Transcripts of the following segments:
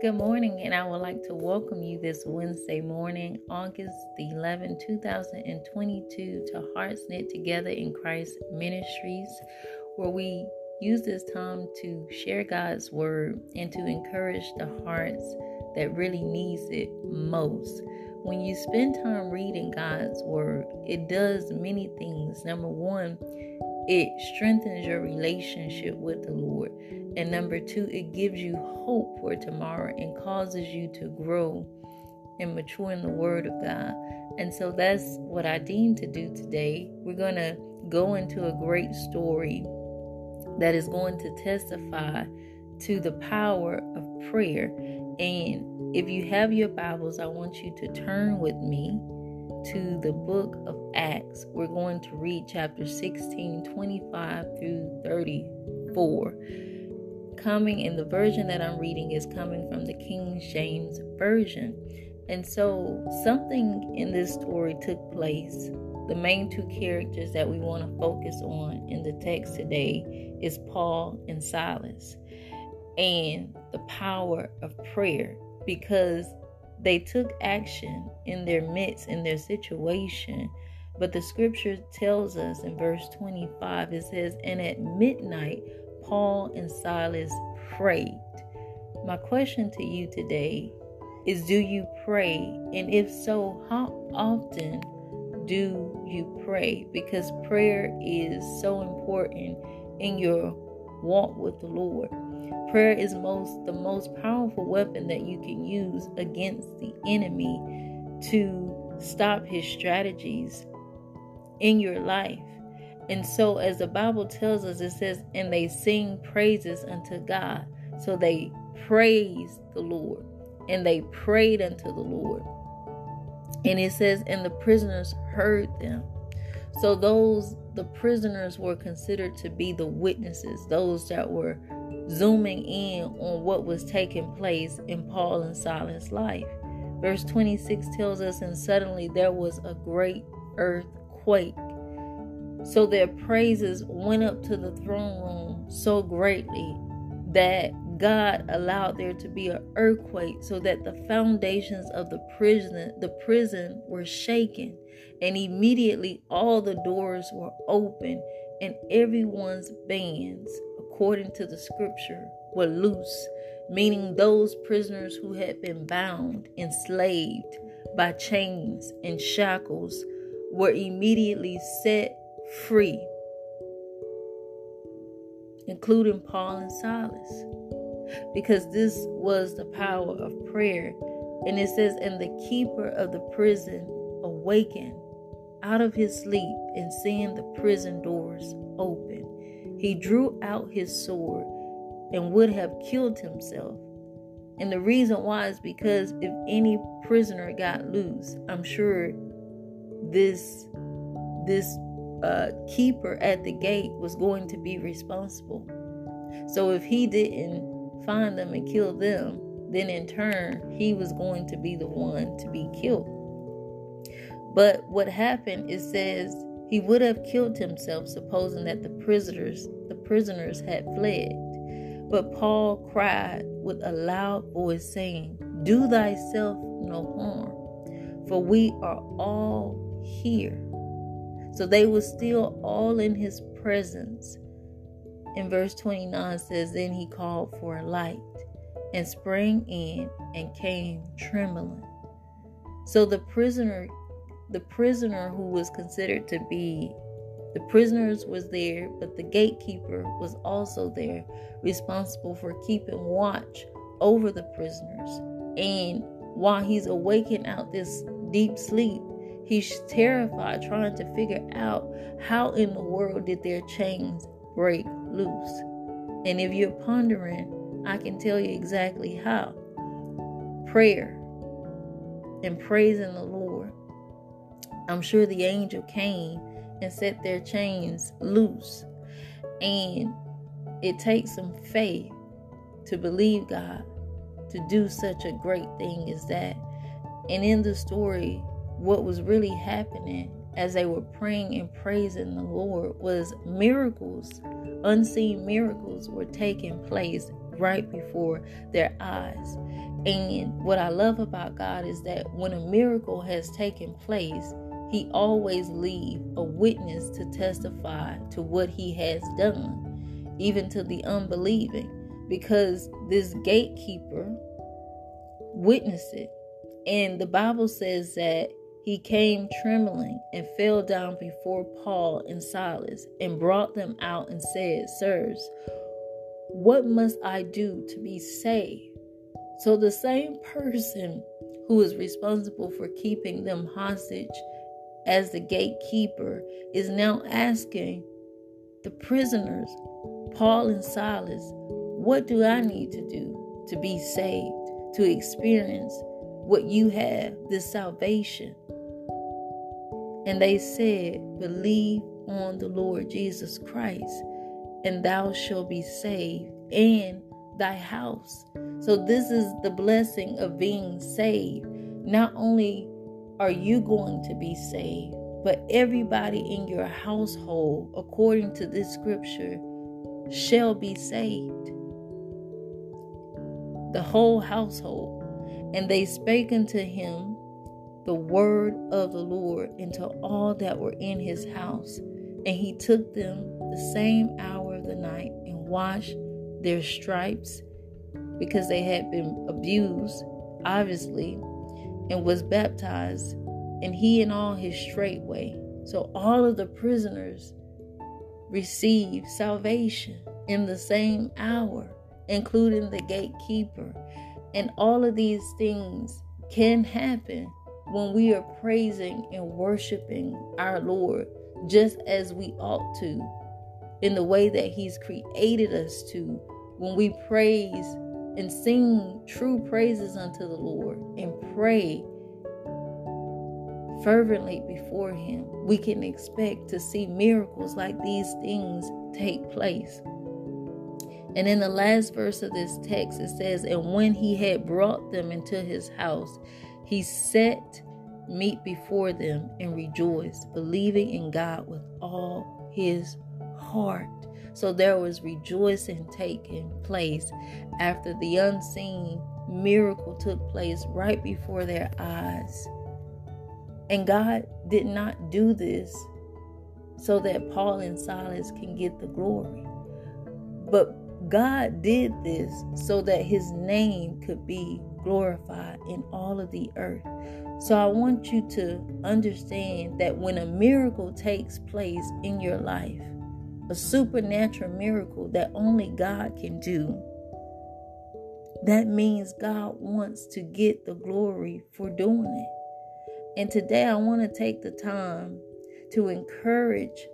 Good morning, and I would like to welcome you this Wednesday morning, August the 11th, 2022, to Hearts Knit Together in Christ Ministries, where we use this time to share God's word and to encourage the hearts that really needs it most. When you spend time reading God's word, it does many things. Number one, it strengthens your relationship with the Lord. And number two, it gives you hope for tomorrow and causes you to grow and mature in the Word of God. And so that's what I deem to do today. We're going to go into a great story that is going to testify to the power of prayer. And if you have your Bibles, I want you to turn with me to the book of Acts. We're going to read chapter 16, 25 through 34. Coming in the version that I'm reading is coming from the King James Version. And so something in this story took place. The main two characters that we want to focus on in the text today is Paul and Silas and the power of prayer because they took action in their midst, in their situation. But the scripture tells us in verse 25, it says, And at midnight, Paul and Silas prayed. My question to you today is Do you pray? And if so, how often do you pray? Because prayer is so important in your walk with the Lord. Prayer is most the most powerful weapon that you can use against the enemy to stop his strategies in your life. And so as the Bible tells us it says and they sing praises unto God. So they praised the Lord and they prayed unto the Lord. And it says and the prisoners heard them. So those the prisoners were considered to be the witnesses, those that were zooming in on what was taking place in Paul and Silas' life. Verse 26 tells us, and suddenly there was a great earthquake. So their praises went up to the throne room so greatly that God allowed there to be an earthquake so that the foundations of the prison the prison were shaken. And immediately all the doors were open and everyone's bands according to the scripture, were loose, meaning those prisoners who had been bound, enslaved by chains and shackles, were immediately set free, including Paul and Silas, because this was the power of prayer. And it says, And the keeper of the prison awakened out of his sleep and seeing the prison doors open he drew out his sword and would have killed himself. And the reason why is because if any prisoner got loose, I'm sure this this uh, keeper at the gate was going to be responsible. So if he didn't find them and kill them, then in turn he was going to be the one to be killed. But what happened, it says he would have killed himself, supposing that the prisoners, the prisoners had fled. But Paul cried with a loud voice, saying, Do thyself no harm, for we are all here. So they were still all in his presence. In verse 29 says, Then he called for a light and sprang in and came trembling. So the prisoner the prisoner who was considered to be the prisoners was there, but the gatekeeper was also there, responsible for keeping watch over the prisoners. And while he's awaking out this deep sleep, he's terrified, trying to figure out how in the world did their chains break loose. And if you're pondering, I can tell you exactly how. Prayer and praising the Lord I'm sure the angel came and set their chains loose. And it takes some faith to believe God to do such a great thing as that. And in the story, what was really happening as they were praying and praising the Lord was miracles, unseen miracles were taking place right before their eyes. And what I love about God is that when a miracle has taken place, he always leave a witness to testify to what he has done, even to the unbelieving, because this gatekeeper witnessed it. And the Bible says that he came trembling and fell down before Paul and Silas and brought them out and said, Sirs, what must I do to be saved? So the same person who is responsible for keeping them hostage as the gatekeeper is now asking the prisoners, Paul and Silas, what do I need to do to be saved, to experience what you have, this salvation? And they said, Believe on the Lord Jesus Christ, and thou shalt be saved, and thy house. So, this is the blessing of being saved. Not only are you going to be saved, but everybody in your household, according to this scripture, shall be saved. The whole household. And they spake unto him the word of the Lord into all that were in his house. And he took them the same hour of the night and washed their stripes because they had been abused, obviously, and was baptized, and he and all his straightway. So all of the prisoners received salvation in the same hour, including the gatekeeper. And all of these things can happen when we are praising and worshiping our Lord just as we ought to, in the way that He's created us to, when we praise and sing true praises unto the Lord and pray fervently before Him, we can expect to see miracles like these things take place. And in the last verse of this text, it says, And when he had brought them into his house, he set meat before them and rejoiced, believing in God with all his heart. So there was rejoicing taking place after the unseen miracle took place right before their eyes. And God did not do this so that Paul and Silas can get the glory. But God did this so that his name could be glorified in all of the earth. So I want you to understand that when a miracle takes place in your life, a supernatural miracle that only God can do, that means God wants to get the glory for doing it. And today I want to take the time to encourage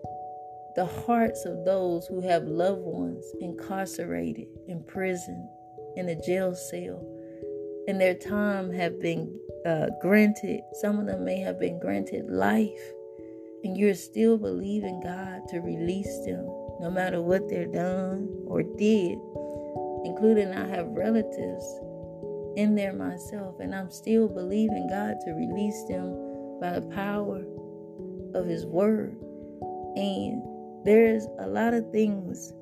the hearts of those who have loved ones incarcerated in prison, in a jail cell, and their time have been uh, granted. Some of them may have been granted life, and you're still believing God to release them, no matter what they're done or did. Including, I have relatives in there myself, and I'm still believing God to release them by the power of His Word. And there's a lot of things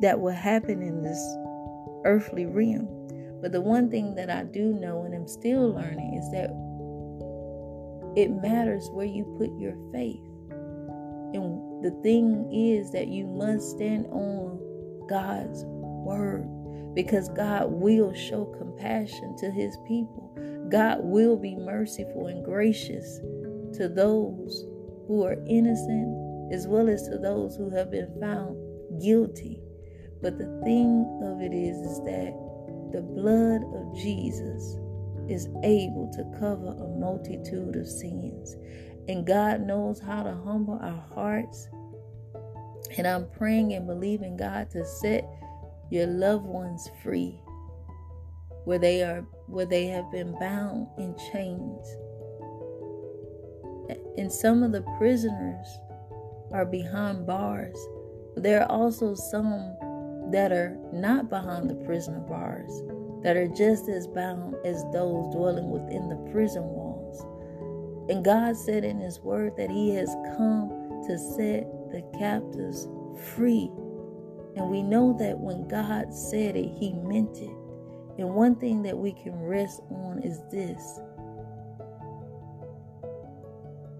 that will happen in this earthly realm. But the one thing that I do know and am still learning is that it matters where you put your faith. And the thing is that you must stand on God's word because God will show compassion to his people. God will be merciful and gracious to those who are innocent as well as to those who have been found guilty. But the thing of it is, is that the blood of Jesus is able to cover a multitude of sins. And God knows how to humble our hearts. And I'm praying and believing God to set your loved ones free where they are where they have been bound in chains. And some of the prisoners are behind bars. There are also some that are not behind the prison bars that are just as bound as those dwelling within the prison walls. And God said in His Word that He has come to set the captives free. And we know that when God said it, He meant it. And one thing that we can rest on is this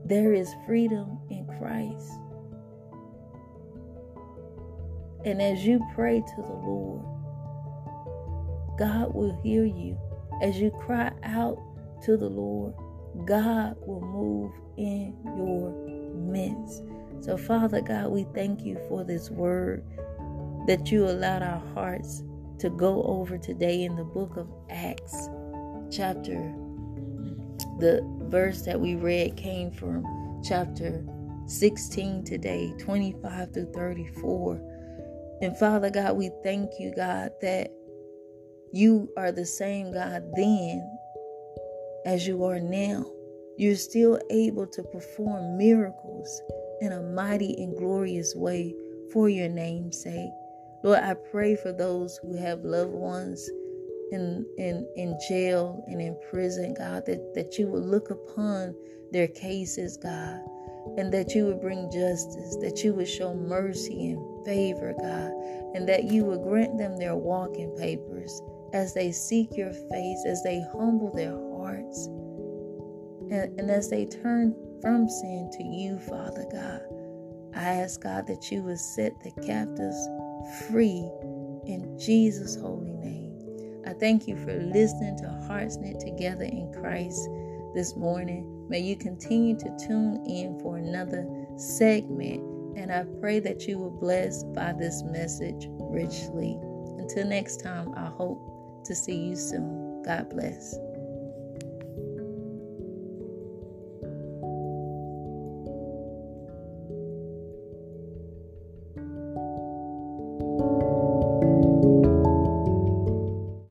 there is freedom in Christ. And as you pray to the Lord, God will hear you. As you cry out to the Lord, God will move in your midst. So, Father God, we thank you for this word that you allowed our hearts to go over today in the book of Acts, chapter. The verse that we read came from chapter 16 today, 25 through 34. And Father God, we thank you, God, that you are the same God then as you are now. You're still able to perform miracles in a mighty and glorious way for your name's sake. Lord, I pray for those who have loved ones in in in jail and in prison, God, that, that you will look upon their cases, God, and that you would bring justice, that you would show mercy and favor, God, and that you would grant them their walking papers as they seek your face, as they humble their hearts, and, and as they turn from sin to you, Father God. I ask God that you would set the captives free in Jesus' holy name. I thank you for listening to Hearts Knit Together in Christ this morning. May you continue to tune in for another segment, and I pray that you were blessed by this message richly. Until next time, I hope to see you soon. God bless.